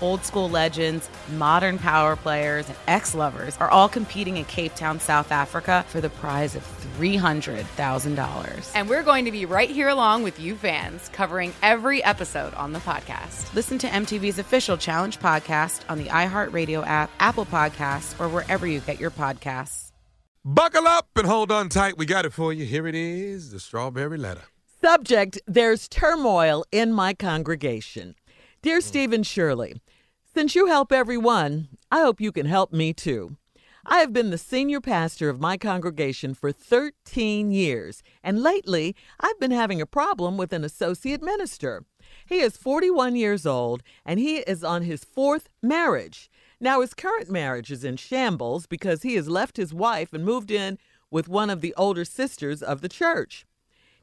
Old school legends, modern power players, and ex lovers are all competing in Cape Town, South Africa for the prize of $300,000. And we're going to be right here along with you fans, covering every episode on the podcast. Listen to MTV's official Challenge podcast on the iHeartRadio app, Apple Podcasts, or wherever you get your podcasts. Buckle up and hold on tight. We got it for you. Here it is the Strawberry Letter. Subject There's turmoil in my congregation. Dear Stephen Shirley, since you help everyone, I hope you can help me too. I have been the senior pastor of my congregation for 13 years, and lately I've been having a problem with an associate minister. He is 41 years old and he is on his fourth marriage. Now, his current marriage is in shambles because he has left his wife and moved in with one of the older sisters of the church.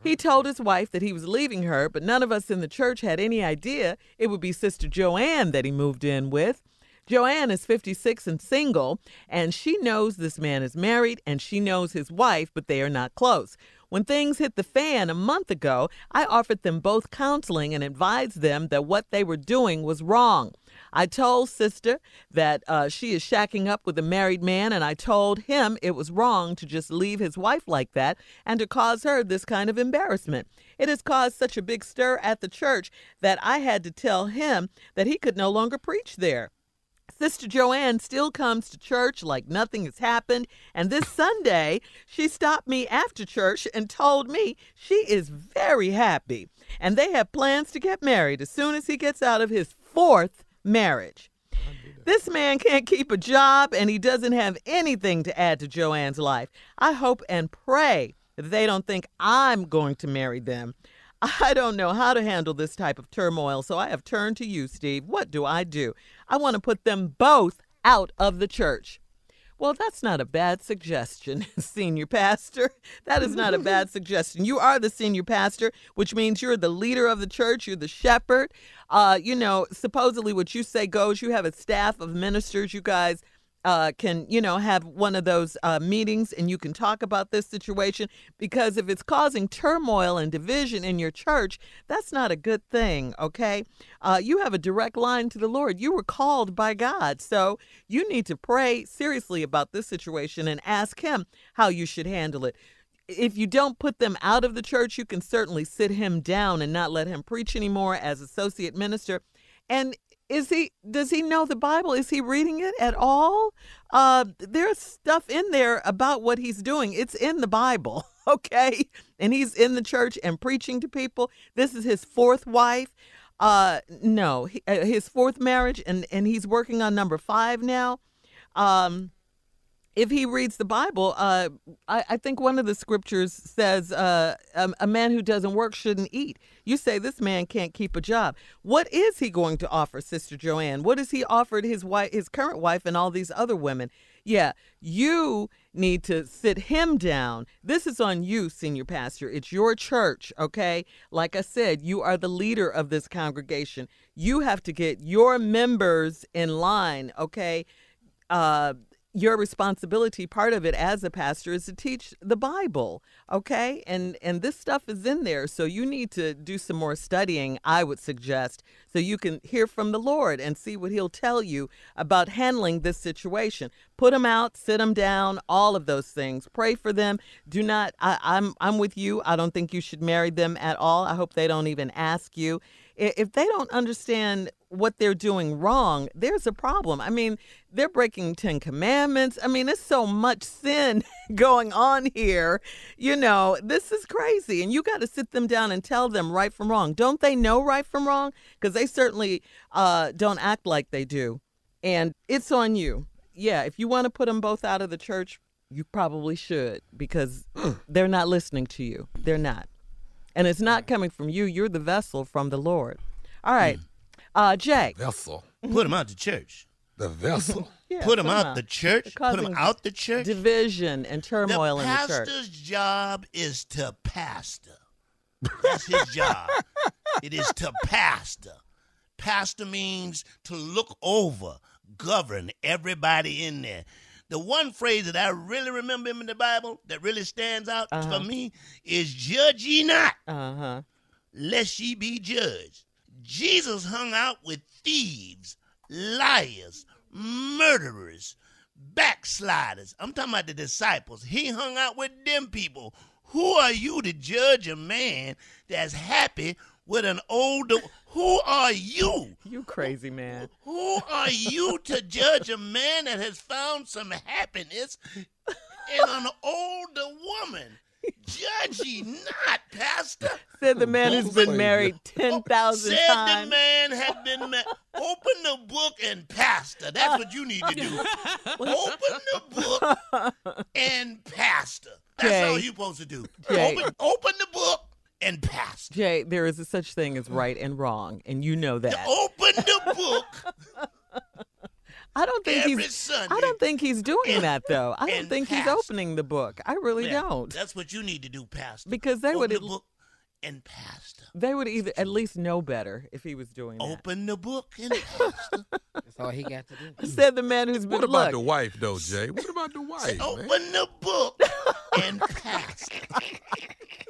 He told his wife that he was leaving her, but none of us in the church had any idea it would be Sister Joanne that he moved in with. Joanne is 56 and single, and she knows this man is married and she knows his wife, but they are not close. When things hit the fan a month ago, I offered them both counseling and advised them that what they were doing was wrong. I told Sister that uh, she is shacking up with a married man, and I told him it was wrong to just leave his wife like that and to cause her this kind of embarrassment. It has caused such a big stir at the church that I had to tell him that he could no longer preach there. Sister Joanne still comes to church like nothing has happened. And this Sunday, she stopped me after church and told me she is very happy. And they have plans to get married as soon as he gets out of his fourth marriage. This man can't keep a job and he doesn't have anything to add to Joanne's life. I hope and pray that they don't think I'm going to marry them. I don't know how to handle this type of turmoil, so I have turned to you, Steve. What do I do? I want to put them both out of the church. Well, that's not a bad suggestion, senior pastor. That is not a bad suggestion. You are the senior pastor, which means you're the leader of the church, you're the shepherd. Uh, you know, supposedly what you say goes. You have a staff of ministers. You guys uh, can, you know, have one of those uh, meetings and you can talk about this situation because if it's causing turmoil and division in your church, that's not a good thing, okay? Uh, you have a direct line to the Lord. You were called by God. So you need to pray seriously about this situation and ask Him how you should handle it if you don't put them out of the church, you can certainly sit him down and not let him preach anymore as associate minister. And is he does he know the bible? Is he reading it at all? Uh there's stuff in there about what he's doing. It's in the bible okay? And he's in the church and preaching to people. This is his fourth wife. Uh no uh, his fourth marriage and and he's working on number five now. Um if he reads the Bible, uh, I, I, think one of the scriptures says uh, a, a, man who doesn't work shouldn't eat. You say this man can't keep a job. What is he going to offer, Sister Joanne? What has he offered his wife, his current wife, and all these other women? Yeah, you need to sit him down. This is on you, senior pastor. It's your church, okay? Like I said, you are the leader of this congregation. You have to get your members in line, okay? Uh, your responsibility part of it as a pastor is to teach the bible okay? And and this stuff is in there so you need to do some more studying i would suggest so you can hear from the lord and see what he'll tell you about handling this situation. Put them out sit them down all of those things. Pray for them. Do not I, i'm i'm with you. I don't think you should marry them at all. I hope they don't even ask you if they don't understand what they're doing wrong, there's a problem. I mean, they're breaking 10 commandments. I mean, there's so much sin going on here. You know, this is crazy. And you got to sit them down and tell them right from wrong. Don't they know right from wrong? Because they certainly uh, don't act like they do. And it's on you. Yeah, if you want to put them both out of the church, you probably should because they're not listening to you. They're not. And it's not coming from you. You're the vessel from the Lord. All right. Uh, Jay. Vessel. Put them out the church. The vessel. Yeah, put them out, the church. Put them out the church. Division and turmoil the in the church. pastor's job is to pastor. That's his job. it is to pastor. Pastor means to look over, govern everybody in there. The one phrase that I really remember in the Bible that really stands out uh-huh. for me is judge ye not, uh-huh. lest ye be judged. Jesus hung out with thieves, liars, murderers, backsliders. I'm talking about the disciples. He hung out with them people. Who are you to judge a man that's happy with an older. Who are you? You crazy man. Who are you to judge a man that has found some happiness in an older woman? Judge ye not, Pastor. Said the man who's been married 10,000 Said times. Said the man had been married. Open the book and Pastor. That's what you need to do. Open the book and Pastor. That's Jay. all you're supposed to do. Open, open the book and pastor. Jay, there is a such thing as right and wrong, and you know that. Open the book. I don't think Every he's. Sunday. I don't think he's doing And- that though. I don't think he's opening the book. I really Yeah, don't. That's what you need to do, Pastor. Because they Open would the book and pastor. They would either at least know better if he was doing that. Open the book and pastor. That's all he got to do. Said the man who's been What about look, the wife, though, Jay? What about the wife, man? Open the book and pastor.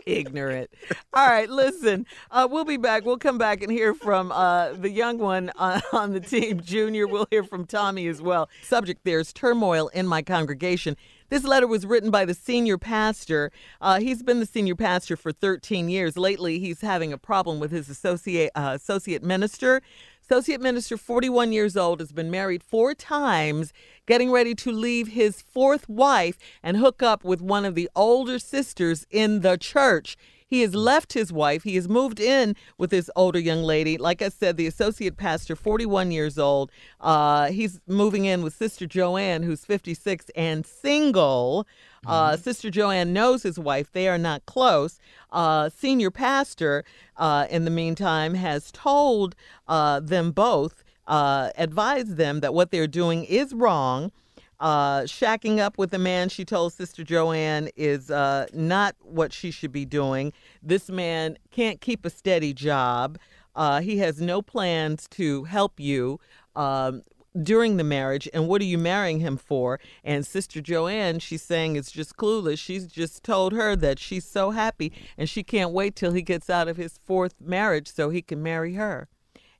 ignorant. All right, listen. Uh, we'll be back. We'll come back and hear from uh, the young one on, on the team, Junior. We'll hear from Tommy as well. Subject there's turmoil in my congregation. This letter was written by the senior pastor. Uh, he's been the senior pastor for 13 years. Lately, he's having a problem with his associate uh, associate minister. Associate minister, 41 years old, has been married four times, getting ready to leave his fourth wife and hook up with one of the older sisters in the church. He has left his wife. He has moved in with this older young lady. Like I said, the associate pastor, 41 years old. Uh, he's moving in with Sister Joanne, who's 56 and single. Uh, Sister Joanne knows his wife. They are not close. Uh, senior pastor, uh, in the meantime, has told uh, them both, uh, advised them that what they're doing is wrong. Uh, shacking up with a man, she told Sister Joanne, is uh, not what she should be doing. This man can't keep a steady job. Uh, he has no plans to help you. Um, during the marriage and what are you marrying him for and sister joanne she's saying it's just clueless she's just told her that she's so happy and she can't wait till he gets out of his fourth marriage so he can marry her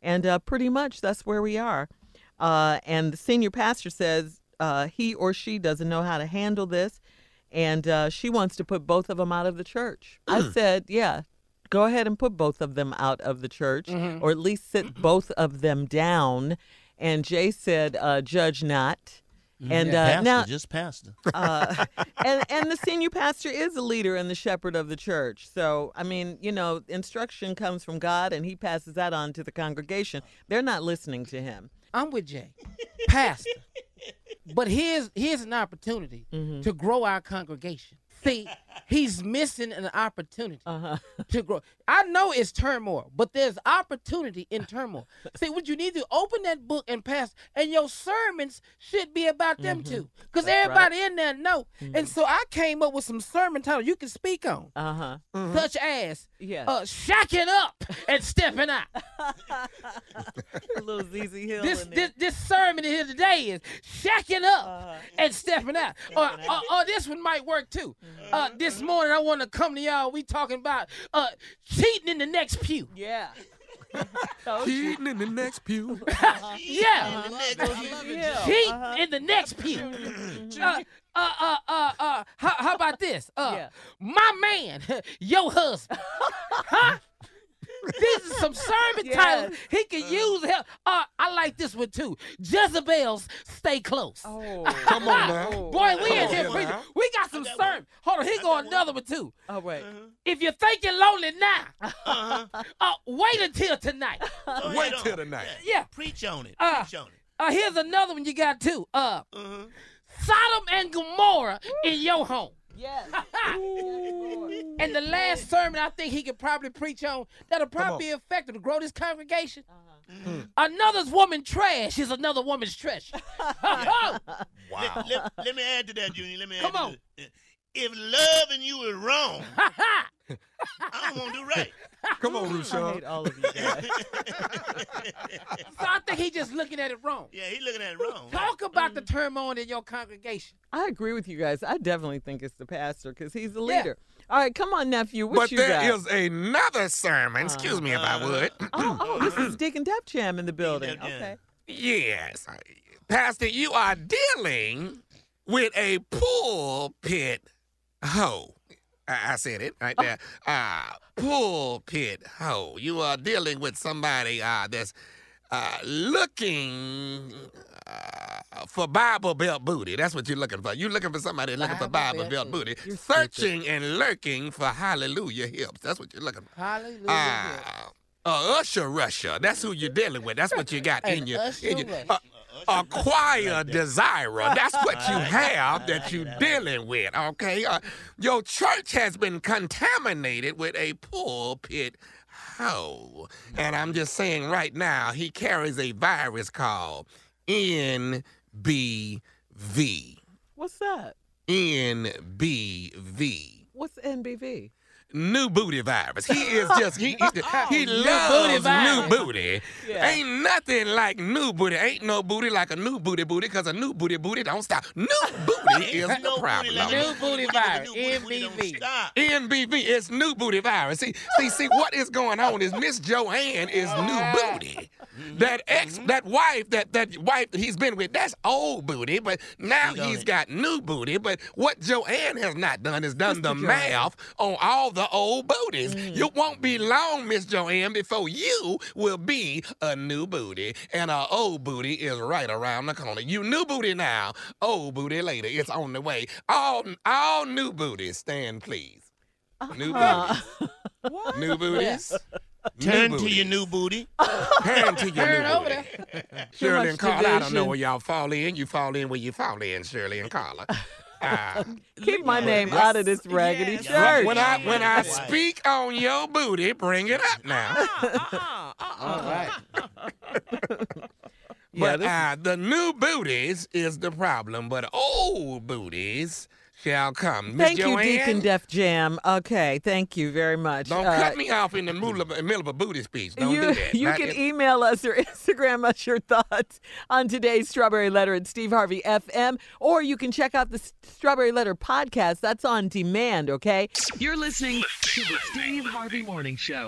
and uh, pretty much that's where we are uh, and the senior pastor says uh, he or she doesn't know how to handle this and uh, she wants to put both of them out of the church i said yeah go ahead and put both of them out of the church, Mhm. or at least sit both of them down. And Jay said, uh, "Judge not." And uh, pastor, now, just pastor. uh, and and the senior pastor is a leader and the shepherd of the church. So I mean, you know, instruction comes from God, and He passes that on to the congregation. They're not listening to him. I'm with Jay, pastor. But here's here's an opportunity Mm-hmm. to grow our congregation. See, he's missing an opportunity Uh-huh. to grow. I know it's turmoil, but there's opportunity in turmoil. See, what you need to open that book and pass, and your sermons should be about them too, because Mm-hmm. That's right. everybody in there know. And so I came up with some sermon titles you can speak on, Uh huh. such as Yes. uh, "Shacking Up" and "Stepping Out." a little ZZ Hill. This in there. this this sermon here today is shacking up Uh-huh. and stepping out. Or, or, or this one might work too. Mm-hmm. Uh, this morning I want to come to y'all. We talking about uh cheating in the next pew. Yeah. Cheating in the next pew. Yeah, In the next pew. Yeah. Uh-huh. in the next pew. Uh, uh, uh, uh, uh, how, how about this? Uh, Yeah. my man, your husband. huh? These are some sermon Yes. titles he can use. Help. Uh, I like this one too. Jezebel's stay close. Oh. Come on now. Boy, we in here preaching. We got some sermon. Hold on, here go another one too. Oh wait. If you think you're lonely now, Uh-huh. uh, wait until tonight. Go Wait ahead till tonight. Yeah. Preach on it. Uh, Preach on it. Uh, here's another one you got too. Uh, Uh-huh. Sodom and Gomorrah in your home. Yes. And the last sermon I think he could probably preach on that'll on. probably be effective to grow this congregation. Uh-huh. Another's woman trash is another woman's trash. Wow. Let, let- let me add to that, Junior. Let me Come add on. to that. If loving you is wrong, I don't want to do right. Come on, Rousseau. I hate all of you guys. so I think he's just looking at it wrong. yeah, he looking at it wrong. Talk about the mm. turmoil in your congregation. I agree with you guys. I definitely think it's the pastor because he's the Yeah. leader. All right, come on, nephew. What But you there got? is another sermon. Excuse me if I uh-huh. would. oh, oh, uh-huh. this is Deacon Def Jam in the building. Def Okay. Yes. Pastor, you are dealing with a pulpit hoe. I, I said it right there. Ah, Uh, pulpit hoe. You are dealing with somebody uh, that's uh, looking uh, for Bible belt booty. That's what you're looking for. You're looking for somebody looking for Bible Bible belt belt booty. You're stupid. Searching and lurking for hallelujah hips. That's what you're looking for. Hallelujah. Ah, uh, Usher Russia. That's who you're dealing with. That's what you got in your, in your uh, a choir desirer. That's what you have that you're dealing with. Okay, uh, your church has been contaminated with a pulpit hoe, and I'm just saying right now he carries a virus called NBV. What's that? NBV. What's NBV? New booty virus. He is just he he, he New loves booty new booty. Yeah. Ain't nothing like new booty. Ain't no booty like a new booty booty because a new booty booty don't stop. New booty is no the booty problem. like New booty virus, new booty booty don't NBV. stop. NBV It's new booty virus. See, see, see, what is going on is Miss Joanne is new booty. Mm-hmm. That ex, mm-hmm. that wife, that that wife that he's been with, that's old booty. But now he has got new booty. But what Joanne has not done is done the Joanne? math on all the old booties. You won't be long, Miss Joanne, before you will be a new booty, and a old booty is right around the corner. You new booty now, old booty later. It's on the way. All all new booties, stand please. New Uh, booties. New booties. Turn New to your new booty. Turn to your Turn new over booty. there. Shirley and Carla, I don't know where y'all fall in. You fall in where you fall in, Shirley and Carla. Keep my name out of this raggedy Yes. church. when I when I speak on your booty, bring it up now. Uh-oh. All right. Yeah, But this- uh, the new booties is the problem, but old booties shall come. Miss Thank you, Joanne, Deacon Def Jam. Okay, thank you very much. Don't Uh, cut me off in the middle of, middle of a booty speech. Don't you do that. you Not can in- email us or Instagram us your thoughts on today's Strawberry Letter at Steve Harvey FM, or you can check out the Strawberry Letter podcast. That's on demand, okay? You're listening to the Steve Harvey Morning Show.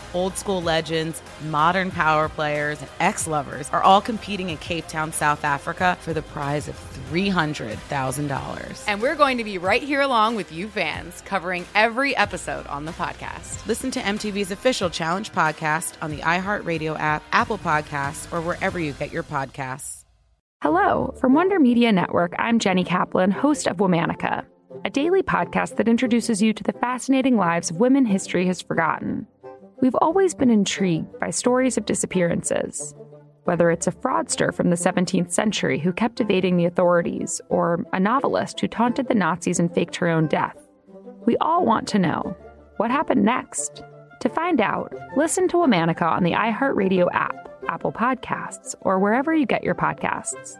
Old school legends, modern power players, and ex lovers are all competing in Cape Town, South Africa for the prize of $300,000. And we're going to be right here along with you fans, covering every episode on the podcast. Listen to MTV's official Challenge podcast on the iHeartRadio app, Apple Podcasts, or wherever you get your podcasts. Hello. From Wonder Media Network, I'm Jenny Kaplan, host of Womanica, a daily podcast that introduces you to the fascinating lives of women history has forgotten. We've always been intrigued by stories of disappearances, whether it's a fraudster from the 17th century who kept evading the authorities, or a novelist who taunted the Nazis and faked her own death. We all want to know what happened next. To find out, listen to Womanica on the iHeartRadio app, Apple Podcasts, or wherever you get your podcasts.